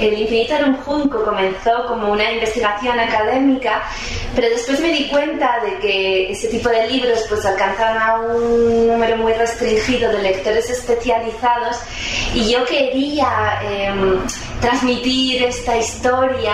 El infinito en un junco comenzó como una investigación académica, pero después me di cuenta de que ese tipo de libros pues alcanzan a un número muy restringido de lectores especializados y yo quería em, transmitir esta historia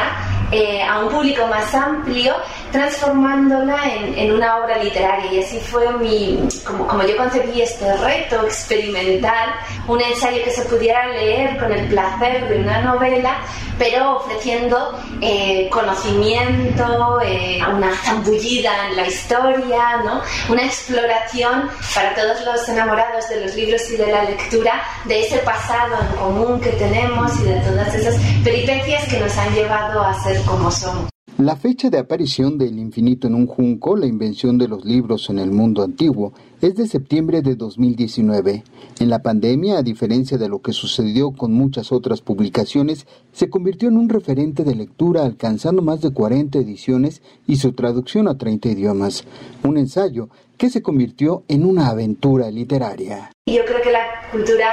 eh, a un público más amplio transformándola en, una obra literaria y así fue mi, como, como yo concebí este reto experimental, un ensayo que se pudiera leer con el placer de una novela, pero ofreciendo eh, conocimiento, eh, una zambullida en la historia, ¿no? una exploración para todos los enamorados de los libros y de la lectura de ese pasado en común que tenemos y de todas esas peripecias que nos han llevado a ser como somos. La fecha de aparición del infinito en un junco, la invención de los libros en el mundo antiguo, es de septiembre de 2019. En la pandemia, a diferencia de lo que sucedió con muchas otras publicaciones, se convirtió en un referente de lectura alcanzando más de 40 ediciones y su traducción a 30 idiomas. Un ensayo que se convirtió en una aventura literaria. Yo creo que la cultura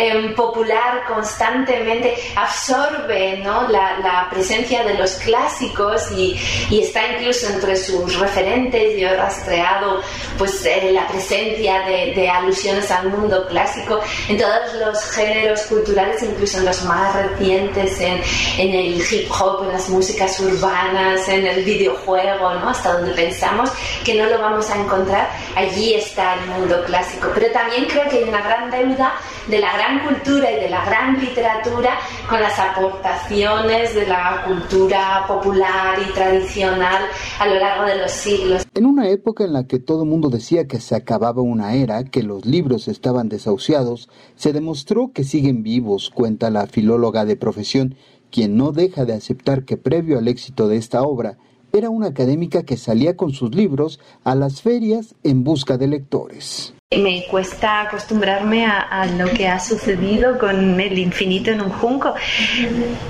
Em, popular constantemente absorbe ¿no? la, presencia de los clásicos y, está incluso entre sus referentes. Yo he rastreado pues, eh, la presencia de, alusiones al mundo clásico en todos los géneros culturales, incluso en los más recientes, en, en el hip hop, en las músicas urbanas, en el videojuego, ¿no? hasta donde pensamos que no lo vamos a encontrar, allí está el mundo clásico. Pero también creo que hay una gran deuda de la gran cultura y de la gran literatura con las aportaciones de la cultura popular y tradicional a lo largo de los siglos. En una época en la que todo el mundo decía que se acababa una era, que los libros estaban desahuciados, se demostró que siguen vivos, cuenta la filóloga de profesión, quien no deja de aceptar que previo al éxito de esta obra, era una académica que salía con sus libros a las ferias en busca de lectores. Me cuesta acostumbrarme a, lo que ha sucedido con el infinito en un junco,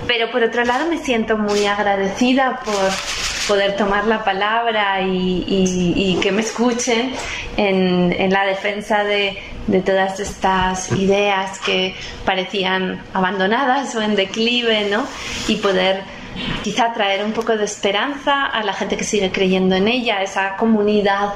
pero por otro lado me siento muy agradecida por poder tomar la palabra y, que me escuchen en, la defensa de, todas estas ideas que parecían abandonadas o en declive, ¿no? Y poder quizá traer un poco de esperanza a la gente que sigue creyendo en ella, esa comunidad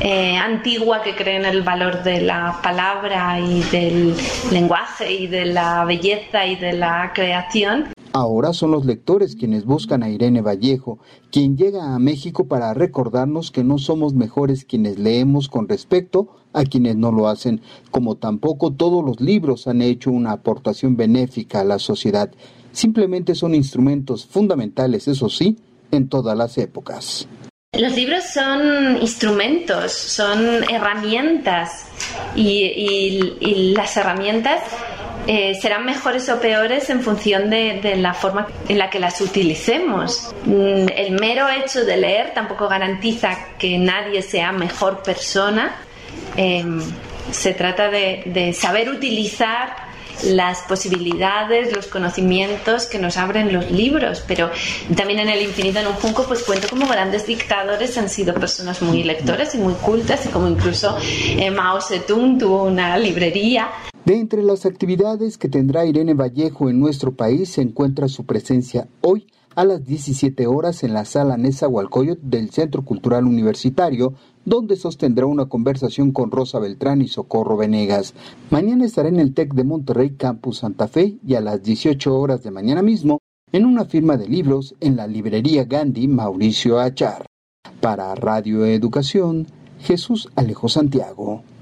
eh, antigua que cree en el valor de la palabra y del lenguaje y de la belleza y de la creación. Ahora son los lectores quienes buscan a Irene Vallejo, quien llega a México para recordarnos que no somos mejores quienes leemos con respecto a quienes no lo hacen, como tampoco todos los libros han hecho una aportación benéfica a la sociedad simplemente son instrumentos fundamentales, eso sí, en todas las épocas. Los libros son instrumentos, son herramientas y, las herramientas eh, serán mejores o peores en función de, la forma en la que las utilicemos. Mm, el mero hecho de leer tampoco garantiza que nadie sea mejor persona. Em, se trata de saber utilizar las posibilidades, los conocimientos que nos abren los libros, pero también en el infinito en un junco pues cuento como grandes dictadores han sido personas muy lectoras y muy cultas y como incluso eh, Mao Zedong tuvo una librería. De entre las actividades que tendrá Irene Vallejo en nuestro país se encuentra su presencia hoy a las 17 horas en la sala Nesa Hualcoyot del Centro Cultural Universitario, donde sostendrá una conversación con Rosa Beltrán y Socorro Venegas. Mañana estará en el TEC de Monterrey Campus Santa Fe y a las 18 horas de mañana mismo en una firma de libros en la librería Gandhi Mauricio Achar. Para Radio Educación, Jesús Alejo Santiago.